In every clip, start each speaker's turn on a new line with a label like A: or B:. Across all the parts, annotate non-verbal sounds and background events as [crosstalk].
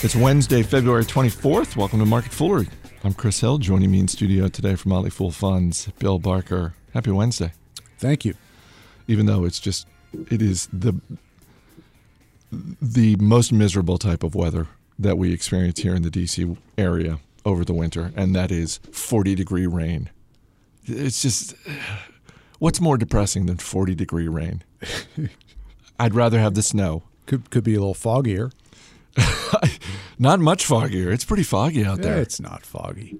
A: It's Wednesday, February 24th. Welcome to Market Foolery. I'm Chris Hill. Joining me in studio today from Motley Fool Funds, Bill Barker. Happy Wednesday.
B: Thank you.
A: Even though it's just, it is the the most miserable type of weather that we experience here in the DC area over the winter, and that is 40 degree rain. It's just, what's more depressing than 40 degree rain? [laughs] I'd rather have the snow.
B: Could could be a little foggier. [laughs]
A: Not much foggier. It's pretty foggy out there.
B: It's not foggy.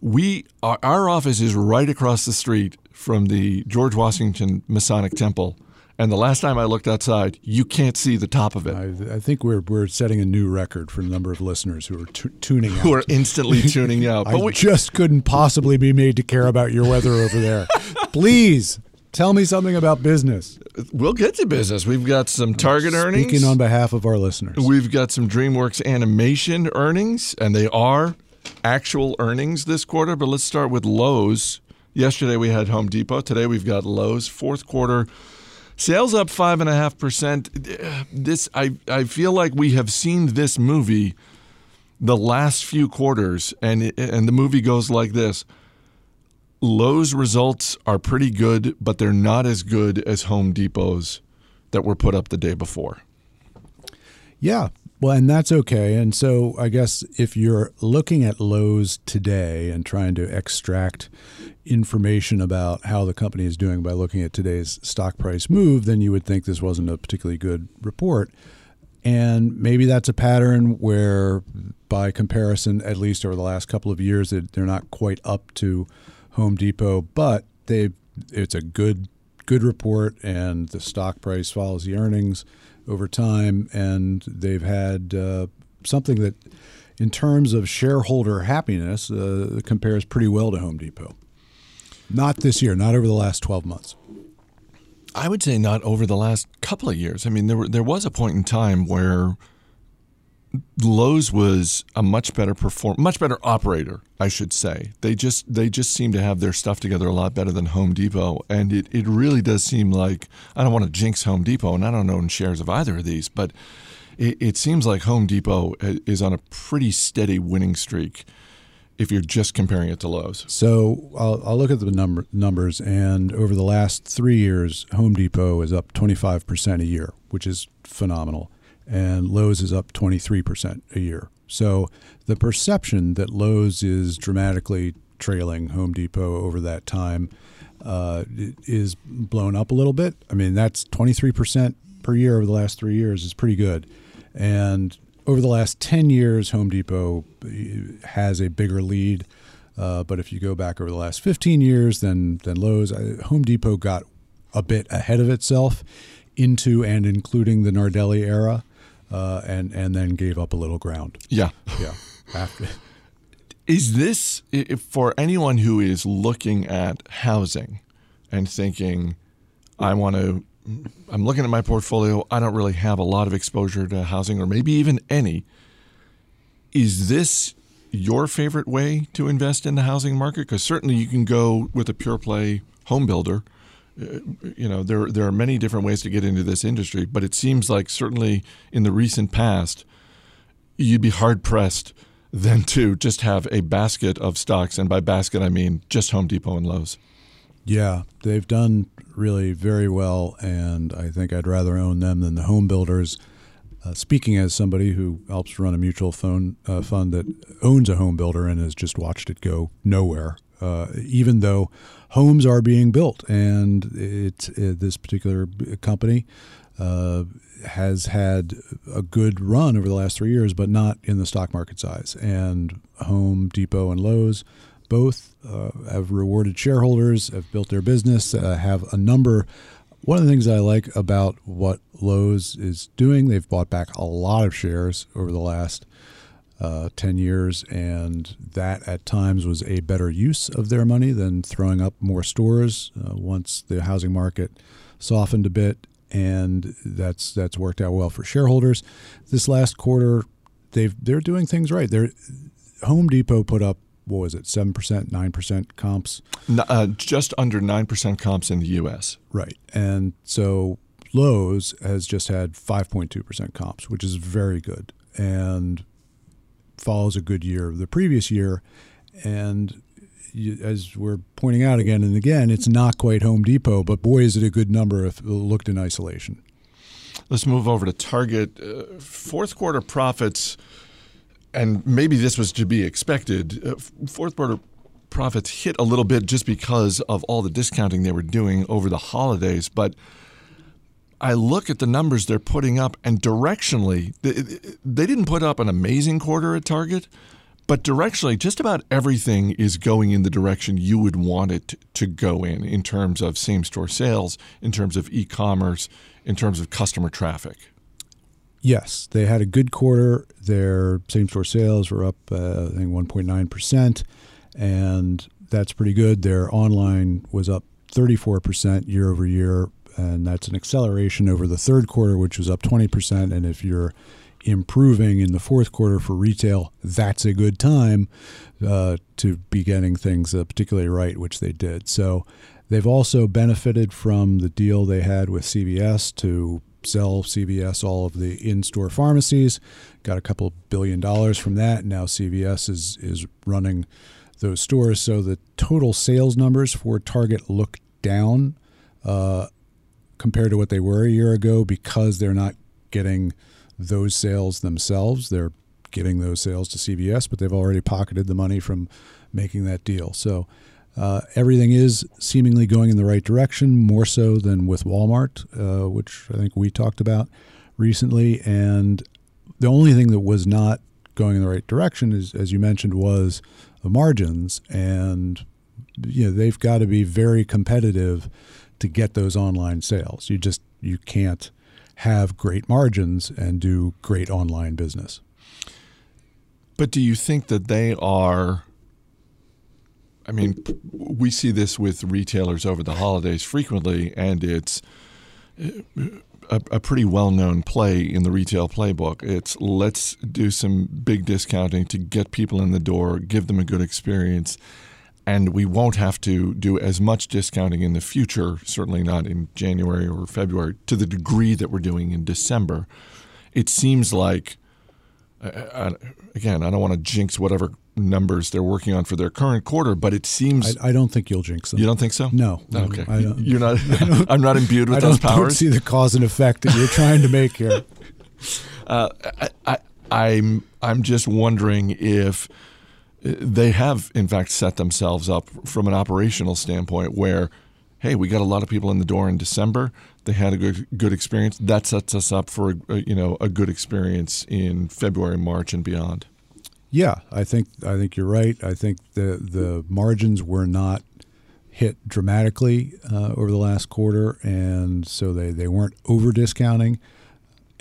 A: We our, our office is right across the street from the George Washington Masonic Temple, and the last time I looked outside, you can't see the top of it.
B: I, I think we're we're setting a new record for the number of listeners who are t- tuning out.
A: Who are instantly [laughs] tuning out?
B: I just couldn't possibly be made to care about your weather over there. [laughs] Please tell me something about business.
A: we'll get to business. We've got some Target earnings.
B: Speaking on behalf of our listeners,
A: We've got some DreamWorks animation earnings, and they are actual earnings this quarter. But let's start with Lowe's. Yesterday we had Home Depot. Today we've got Lowe's. Fourth quarter sales up five and a half percent. This I I feel like we have seen this movie the last few quarters, and it, and the movie goes like this. Lowe's results are pretty good, but they're not as good as Home Depot's that were put up the day before.
B: Yeah. Well, and that's okay. And so I guess if you're looking at Lowe's today and trying to extract information about how the company is doing by looking at today's stock price move, then you would think this wasn't a particularly good report. And maybe that's a pattern where, by comparison, at least over the last couple of years, they're not quite up to Home Depot, but they it's a good good report, and the stock price follows the earnings over time, and they've had uh, something that, in terms of shareholder happiness, uh, compares pretty well to Home Depot. Not this year, not over the last twelve months.
A: I would say not over the last couple of years. I mean, there were, there was a point in time where Lowe's was a much better perform, much better operator, I should say. They just they just seem to have their stuff together a lot better than Home Depot, and it, it really does seem like I don't want to jinx Home Depot, and I don't own shares of either of these, but it, it seems like Home Depot uh, is on a pretty steady winning streak if you're just comparing it to Lowe's.
B: So I'll, I'll look at the number, numbers, and over the last three years, Home Depot is up 25% a year, which is phenomenal. And Lowe's is up 23% a year. So the perception that Lowe's is dramatically trailing Home Depot over that time uh, is blown up a little bit. I mean, that's 23% per year over the last three years is pretty good. And over the last 10 years, Home Depot has a bigger lead. Uh, but if you go back over the last 15 years, then, then Lowe's, uh, Home Depot got a bit ahead of itself into and including the Nardelli era, uh, and, and then gave up a little ground.
A: Yeah.
B: Yeah. After. [laughs]
A: Is this, for anyone who is looking at housing and thinking, I want to I'm looking at my portfolio. I don't really have a lot of exposure to housing, or maybe even any. Is this your favorite way to invest in the housing market? Because certainly you can go with a pure play home builder. Uh, you know, there there are many different ways to get into this industry, but it seems like certainly in the recent past, you'd be hard pressed then to just have a basket of stocks, and by basket I mean just Home Depot and Lowe's.
B: Yeah, they've done really very well, and I think I'd rather own them than the home builders. Uh, speaking as somebody who helps run a mutual phone, uh, fund that owns a home builder and has just watched it go nowhere, uh, even though homes are being built, and it's uh, this particular company uh, has had a good run over the last three years, but not in the stock market size. And Home Depot and Lowe's both uh, have rewarded shareholders, have built their business, uh, have a number. One of the things I like about what Lowe's is doing, they've bought back a lot of shares over the last uh, 10 years, and that at times was a better use of their money than throwing up more stores uh, once the housing market softened a bit. And that's that's worked out well for shareholders. This last quarter, they've they're doing things right. They're Home Depot put up what was it, 7%, 9% comps?
A: Uh, just under 9% comps in the U.S.
B: Right. And so Lowe's has just had 5.2% comps, which is very good. and follows a good year of the previous year. And you, as we're pointing out again and again, it's not quite Home Depot, but boy, is it a good number if looked in isolation.
A: Let's move over to Target. Uh, fourth quarter profits, and maybe this was to be expected. Uh, fourth quarter profits hit a little bit just because of all the discounting they were doing over the holidays, but I look at the numbers they're putting up, and directionally, they didn't put up an amazing quarter at Target, but directionally, just about everything is going in the direction you would want it to go in, in terms of same store sales, in terms of e commerce, in terms of customer traffic.
B: Yes, they had a good quarter. Their same store sales were up, uh, I think, 1.9%, and that's pretty good. Their online was up 34% year over year, and that's an acceleration over the third quarter, which was up 20%. And if you're improving in the fourth quarter for retail, that's a good time uh, to be getting things uh, particularly right, which they did. So they've also benefited from the deal they had with CVS to sell CVS all of the in-store pharmacies. Got a couple billion dollars from that. Now CVS is is running those stores, so the total sales numbers for Target look down uh, compared to what they were a year ago because they're not getting those sales themselves. They're giving those sales to CVS, but they've already pocketed the money from making that deal. So uh, everything is seemingly going in the right direction, more so than with Walmart, uh, which I think we talked about recently. And the only thing that was not going in the right direction is, as you mentioned, was the margins. And you know they've got to be very competitive to get those online sales. You just you can't have great margins and do great online business.
A: But do you think that they are? I mean, we see this with retailers over the holidays frequently, and it's a, a pretty well known play in the retail playbook. It's let's do some big discounting to get people in the door, give them a good experience, and we won't have to do as much discounting in the future, certainly not in January or February, to the degree that we're doing in December. It seems like, uh, again, I don't want to jinx whatever numbers they're working on for their current quarter, but it seems
B: I, I don't think you'll jinx them.
A: You don't think so?
B: No.
A: Okay. I don't, You're not. [laughs] [laughs] I'm not imbued with those powers. I
B: don't see the cause and effect that you're trying to make here. [laughs]
A: Uh, I, I, I'm I'm just wondering if they have in fact set themselves up from an operational standpoint where hey we got a lot of people in the door in december. They had a good good experience. That sets us up for a, you know a good experience in february march and beyond.
B: Yeah i think i think you're right. I think the the margins were not hit dramatically uh, over the last quarter and so they, they weren't over discounting.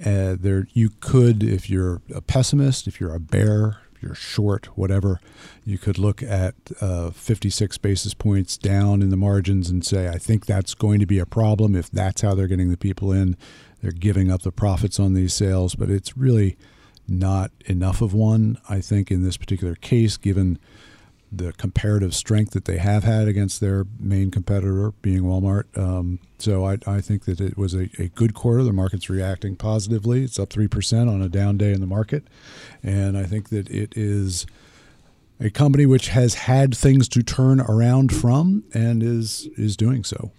B: Uh, there you could if you're a pessimist if you're a bear you're short, whatever, you could look at uh, 56 basis points down in the margins and say, I think that's going to be a problem if that's how they're getting the people in. They're giving up the profits on these sales, but it's really not enough of one, I think, in this particular case, given the comparative strength that they have had against their main competitor, being Walmart. Um, so I, I, think that it was a, a, good quarter. The market's reacting positively. It's up 3% on a down day in the market. And I think that it is a company which has had things to turn around from and is, is doing so.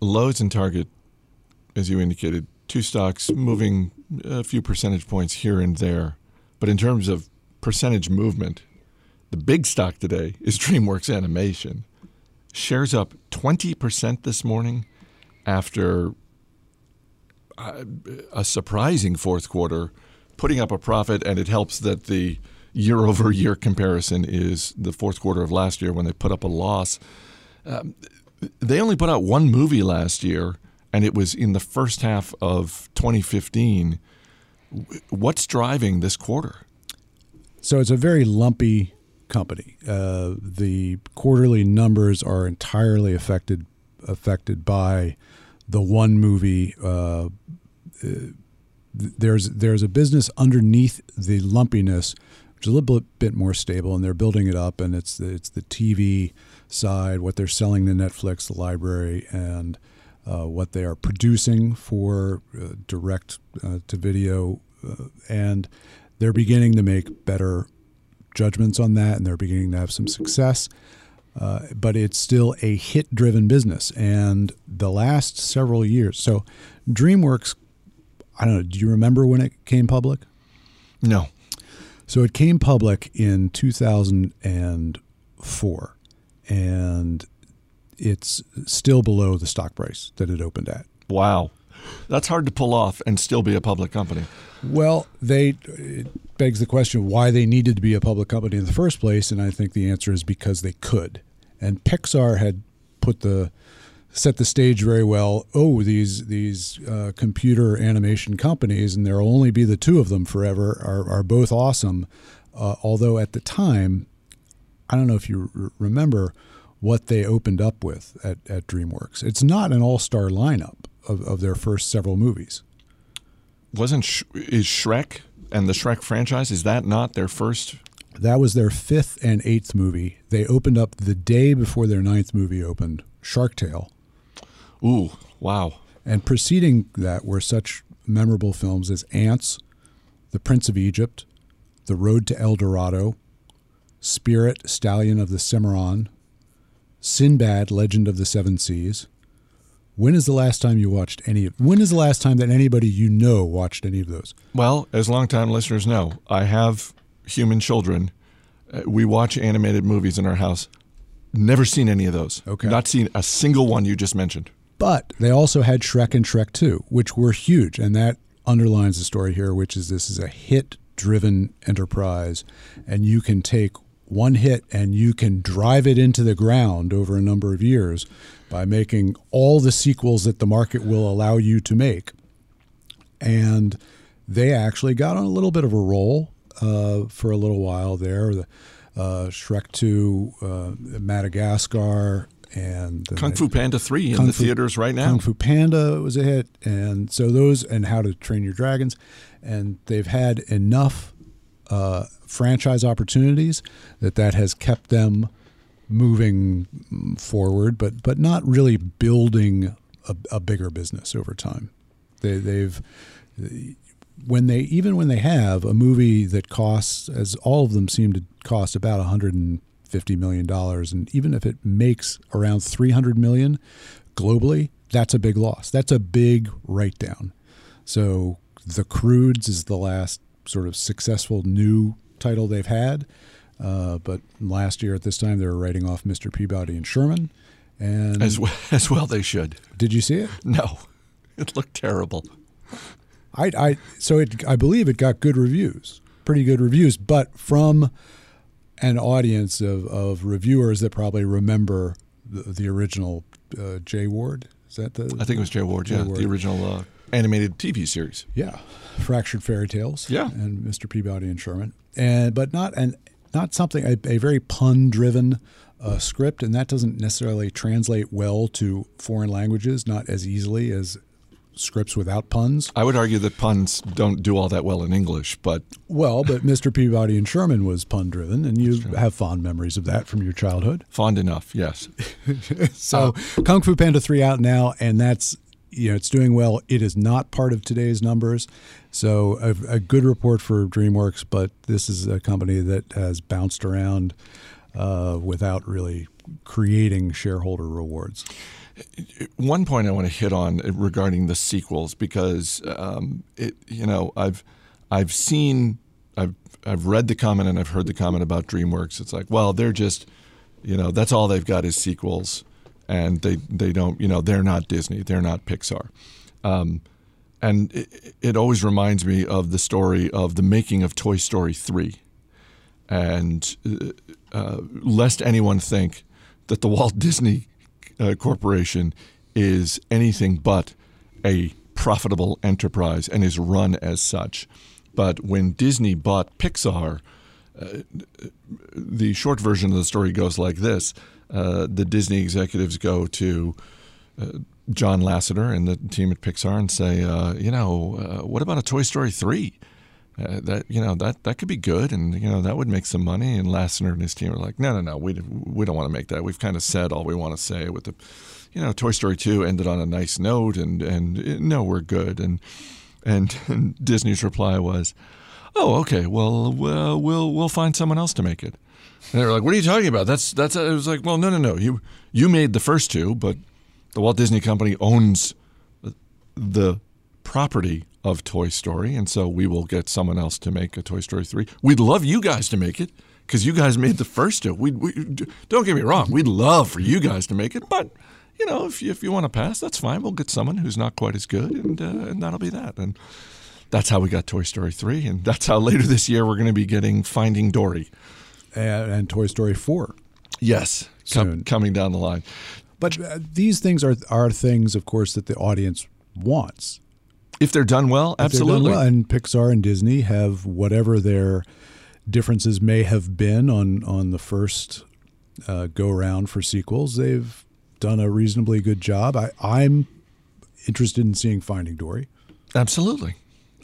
A: Lowe's and Target, as you indicated, two stocks moving a few percentage points here and there. But in terms of percentage movement, the big stock today is [laughs] DreamWorks Animation. Shares up 20% this morning after a surprising fourth quarter, putting up a profit, and it helps that the year over year comparison is the fourth quarter of last year when they put up a loss. Um, they only put out one movie last year, and it was in the first half of 2015. What's driving this quarter?
B: So it's a very lumpy company. Uh, the quarterly numbers are entirely affected affected by the one movie. Uh, there's there's a business underneath the lumpiness, which is a little bit more stable, and they're building it up. And it's it's the TV side, what they're selling to Netflix, the library, and uh, what they are producing for uh, direct uh, to video uh, and they're beginning to make better judgments on that, and they're beginning to have some success. Uh, but it's still a hit driven business. And the last several years, so DreamWorks, I don't know, do you remember when it came public?
A: No.
B: So it came public in 2004, and it's still below the stock price that it opened at.
A: Wow. That's hard to pull off and still be a public company.
B: Well, they begs the question why they needed to be a public company in the first place, and I think the answer is because they could. And Pixar had put the set the stage very well. Oh, these these uh, computer animation companies, and there'll only be the two of them forever, are are both awesome. Uh, although at the time, I don't know if you r- remember what they opened up with at, at DreamWorks. It's not an all star lineup of, of their first several movies.
A: Wasn't Sh- is Shrek and the Shrek franchise is that not their first?
B: That was their fifth and eighth movie. They opened up the day before their ninth movie opened, Shark Tale.
A: Ooh, wow.
B: And preceding that were such memorable films as Antz, The Prince of Egypt, The Road to El Dorado, Spirit, Stallion of the Cimarron, Sinbad, Legend of the Seven Seas. When is the last time you watched any of when is the last time that anybody you know watched any of those?
A: Well, as longtime listeners know, I have human children. Uh, we watch animated movies in our house. Never seen any of those.
B: Okay.
A: Not seen a single one you just mentioned.
B: But they also had Shrek and Shrek 2, which were huge. And that underlines the story here, which is this is a hit driven enterprise. And you can take one hit and you can drive it into the ground over a number of years by making all the sequels that the market will allow you to make. And they actually got on a little bit of a roll uh, for a little while there. The, uh, Shrek 2, uh, Madagascar, and
A: Kung Fu Panda 3 in the
B: Fu-
A: theaters right now.
B: Kung Fu Panda was a hit, and so those and How to Train Your Dragons, and they've had enough uh, franchise opportunities that that has kept them moving forward, but but not really building a, a bigger business over time. They, they've when they even when they have a movie that costs as all of them seem to cost about 150 million dollars and even if it makes around 300 million globally that's a big loss that's a big write down so the Croods is the last sort of successful new title they've had uh, but last year at this time they were writing off mr peabody and sherman and
A: As well, [laughs] as well they should.
B: did you see it
A: No. [laughs] It looked terrible.
B: I, I so it I believe it got good reviews, pretty good reviews, but from an audience of, of reviewers that probably remember the, the original uh, Jay Ward. Is that the?
A: I think it was Jay Ward, yeah,
B: Ward.
A: the original uh, animated TV series.
B: yeah, fractured fairy tales.
A: Yeah.
B: and Mr. Peabody and Sherman, and but not and not something a, a very pun driven. Uh, script and that doesn't necessarily translate well to foreign languages, not as easily as scripts without puns.
A: I would argue that puns don't do all that well in English, but
B: Well, but [laughs] Mr. Peabody and Sherman was pun driven, and you have fond memories of that from your childhood.
A: fond enough, yes. [laughs]
B: So, Kung Fu Panda 3 out now, and that's, you know, it's doing well. It is not part of today's numbers. So, a, a good report for DreamWorks, but this is a company that has bounced around uh, without really creating shareholder rewards.
A: One point I want to hit on regarding the sequels because um, it, you know, I've I've seen, I've I've read the comment and I've heard the comment about DreamWorks. It's like, well, they're just, you know, that's all they've got is sequels, and they they don't, you know, they're not Disney, they're not Pixar. Um, and it, it always reminds me of the story of the making of Toy Story 3. And uh, uh, lest anyone think that the Walt Disney uh, Corporation is anything but a profitable enterprise and is run as such. But when Disney bought Pixar, uh, the short version of the story goes like this uh, The Disney executives go to uh, John Lasseter and the team at Pixar and say, uh, you know, uh, what about a Toy Story 3? Uh, that you know that that could be good, and you know that would make some money. And Lasseter and his team are like, no, no, no, we we don't want to make that. We've kind of said all we want to say with the, you know, Toy Story two ended on a nice note, and and uh, no, we're good. And And, and [laughs] Disney's reply was, "Oh, okay. Well, well, we'll we'll find someone else to make it." And they were like, "What are you talking about? That's that's." It was like, "Well, no, no, no. You you made the first two, but the Walt Disney Company owns the property of Toy Story, and so we will get someone else to make a Toy Story three. We'd love you guys to make it." Because you guys made the first two. We, we don't get me wrong. We'd love for you guys to make it, but you know, if you, if you want to pass, that's fine. We'll get someone who's not quite as good, and uh, and that'll be that. And that's how we got Toy Story three, and that's how later this year we're going to be getting Finding Dory
B: and, and Toy Story four.
A: Yes, com- coming down the line.
B: But uh, these things are are things, of course, that the audience wants.
A: If they're done well,
B: If they're done
A: absolutely.
B: well. And Pixar and Disney have whatever their differences may have been on on the first uh, go round for sequels. They've done a reasonably good job. I, I'm interested in seeing Finding Dory.
A: Absolutely.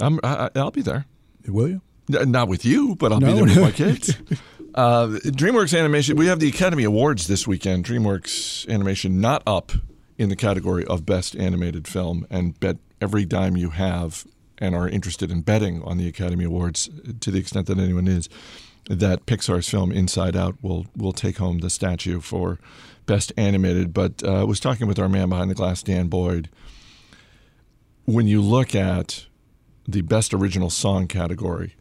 A: I'm, I, I'll be there.
B: Will you?
A: Not with you, but I'll
B: No.
A: be there with my kids. [laughs] uh, DreamWorks Animation, we have the Academy Awards this weekend. DreamWorks Animation not up in the category of Best Animated Film, and bet every dime you have and are interested in betting on the Academy Awards to the extent that anyone is, that Pixar's film Inside Out will will take home the statue for Best Animated. But uh, I was talking with our man behind the glass, Dan Boyd. When you look at the Best Original Song category,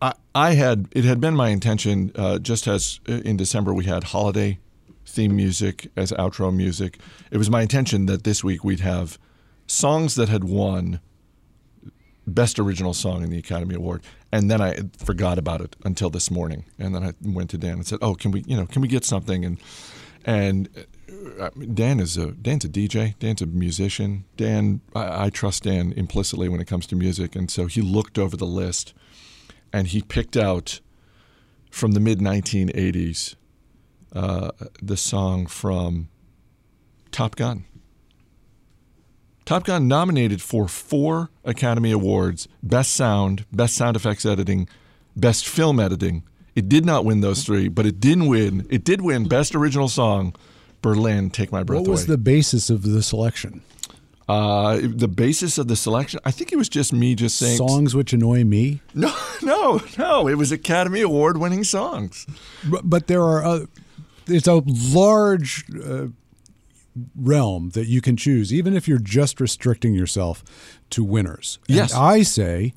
A: I, I had it had been my intention uh, just as in December we had holiday theme music as outro music. It was my intention that this week we'd have songs that had won best original song in the Academy Award, and then I forgot about it until this morning, and then I went to Dan and said, "Oh, can we you know can we get something?" and and uh, Dan is a Dan's a DJ. Dan's a musician. Dan, I, I trust Dan implicitly when it comes to music, and so he looked over the list and he picked out from the mid 1980s uh, the song from Top Gun. Top Gun nominated for four Academy Awards Best Sound, Best Sound Effects Editing, Best Film Editing. It did not win those three, but it did win. It did win Best Original Song, Berlin, Take My Breath Away.
B: What was
A: Away.
B: the basis of the selection?
A: Uh, the basis of the selection, I think it was just me just saying
B: Songs which annoy me.
A: No, [laughs] no, no. It was Academy Award winning songs.
B: But, but there are uh, it's a large uh, realm that you can choose, even if you're just restricting yourself to winners. And
A: Yes.
B: I say,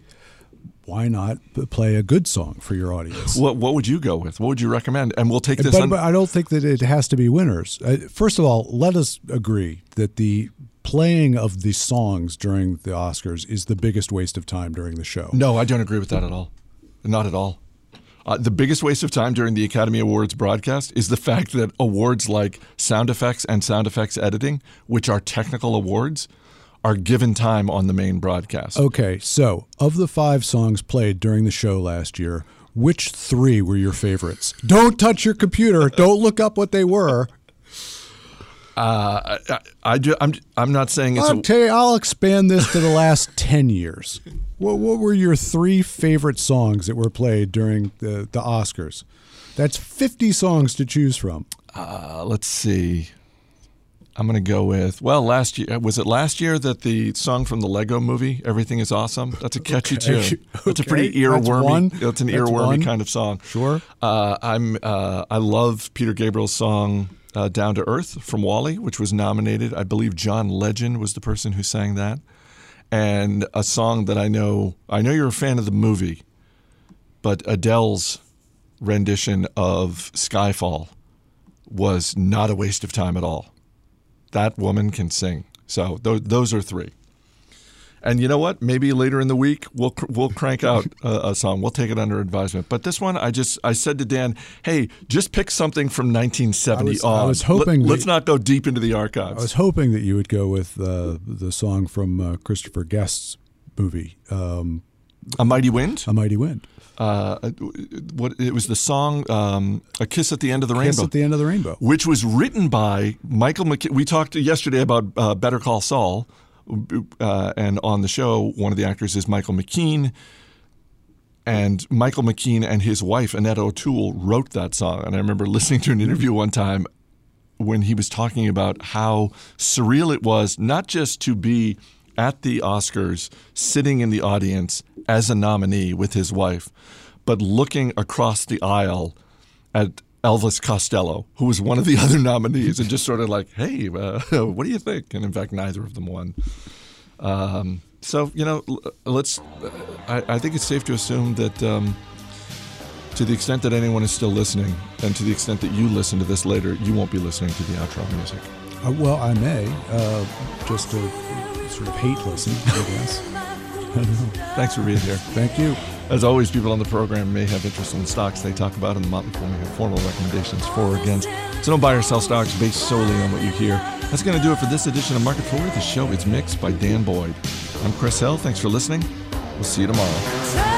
B: why not play a good song for your audience?
A: What what would you go with? What would you recommend? And we'll take this
B: But,
A: on.
B: but I don't think that it has to be winners. Uh, first of all, let us agree that the playing of the songs during the Oscars is the biggest waste of time during the show.
A: no, I don't agree with that at all. Not at all. Uh, the biggest waste of time during the Academy Awards broadcast is the fact that awards like sound effects and sound effects editing, which are technical awards, are given time on the main broadcast.
B: Okay, so of the five songs played during the show last year, which three were your favorites? Don't touch your computer. Don't look up what they were.
A: Uh, I, I, do, I'm, I'm not saying it's
B: I'll
A: a,
B: tell you, I'll expand this to the last [laughs] 10 years. What, what were your three favorite songs that were played during the, the Oscars? That's 50 songs to choose from.
A: Uh, let's see. I'm going to go with well, last year was it last year that the song from the Lego Movie "Everything Is Awesome"? That's a catchy
B: Okay.
A: tune. [laughs] That's a
B: Okay.
A: pretty
B: That's
A: earwormy.
B: one.
A: That's an
B: That's
A: earwormy
B: one.
A: kind of song.
B: Sure.
A: Uh, I'm. Uh, I love Peter Gabriel's song uh, "Down to Earth" from WALL-E, which was nominated. I believe John Legend was the person who sang that, and a song that I know. I know you're a fan of the movie, but Adele's rendition of "Skyfall" was not a waste of time at all. That woman can sing. So th- those are three. And you know what? Maybe later in the week we'll cr- we'll crank out a, a song. We'll take it under advisement. But this one, I just I said to Dan, "Hey, just pick something from 1970
B: I was- I was hoping
A: Let, us not go deep into the archives.
B: I was hoping that you would go with uh, the song from uh, Christopher Guest's movie, um,
A: a Mighty Wind.
B: A Mighty Wind.
A: Uh, what it was the song um, "A Kiss at the End of the
B: Kiss
A: Rainbow."
B: at the End of the Rainbow.
A: which was written by Michael McKean. We talked yesterday about uh, Better Call Saul, uh, and on the show, one of the actors is Michael McKean. And Michael McKean and his wife, Annette O'Toole, wrote that song. And I remember listening to an interview one time when he was talking about how surreal it was, not just to be at the Oscars, sitting in the audience as a nominee with his wife, but looking across the aisle at Elvis Costello, who was one of the [laughs] other nominees, and just sort of like, hey, uh, [laughs] what do you think? And in fact, neither of them won. Um, so, you know, let's, I, I, think it's safe to assume that. Um, to the extent that anyone is still listening, and to the extent that you listen to this later, you won't be listening to the outro music.
B: Uh, well, I may, uh, just to sort of hate listen, I guess. [laughs]
A: Thanks for being here.
B: Thank you.
A: As always, people on the program may have interest in the stocks they talk about, and the Motley Fool may have formal recommendations for or against. So don't buy or sell stocks based solely on what you hear. That's going to do it for this edition of Market Foolery. The show is mixed by Dan Boyd. I'm Chris Hill. Thanks for listening. We'll see you tomorrow.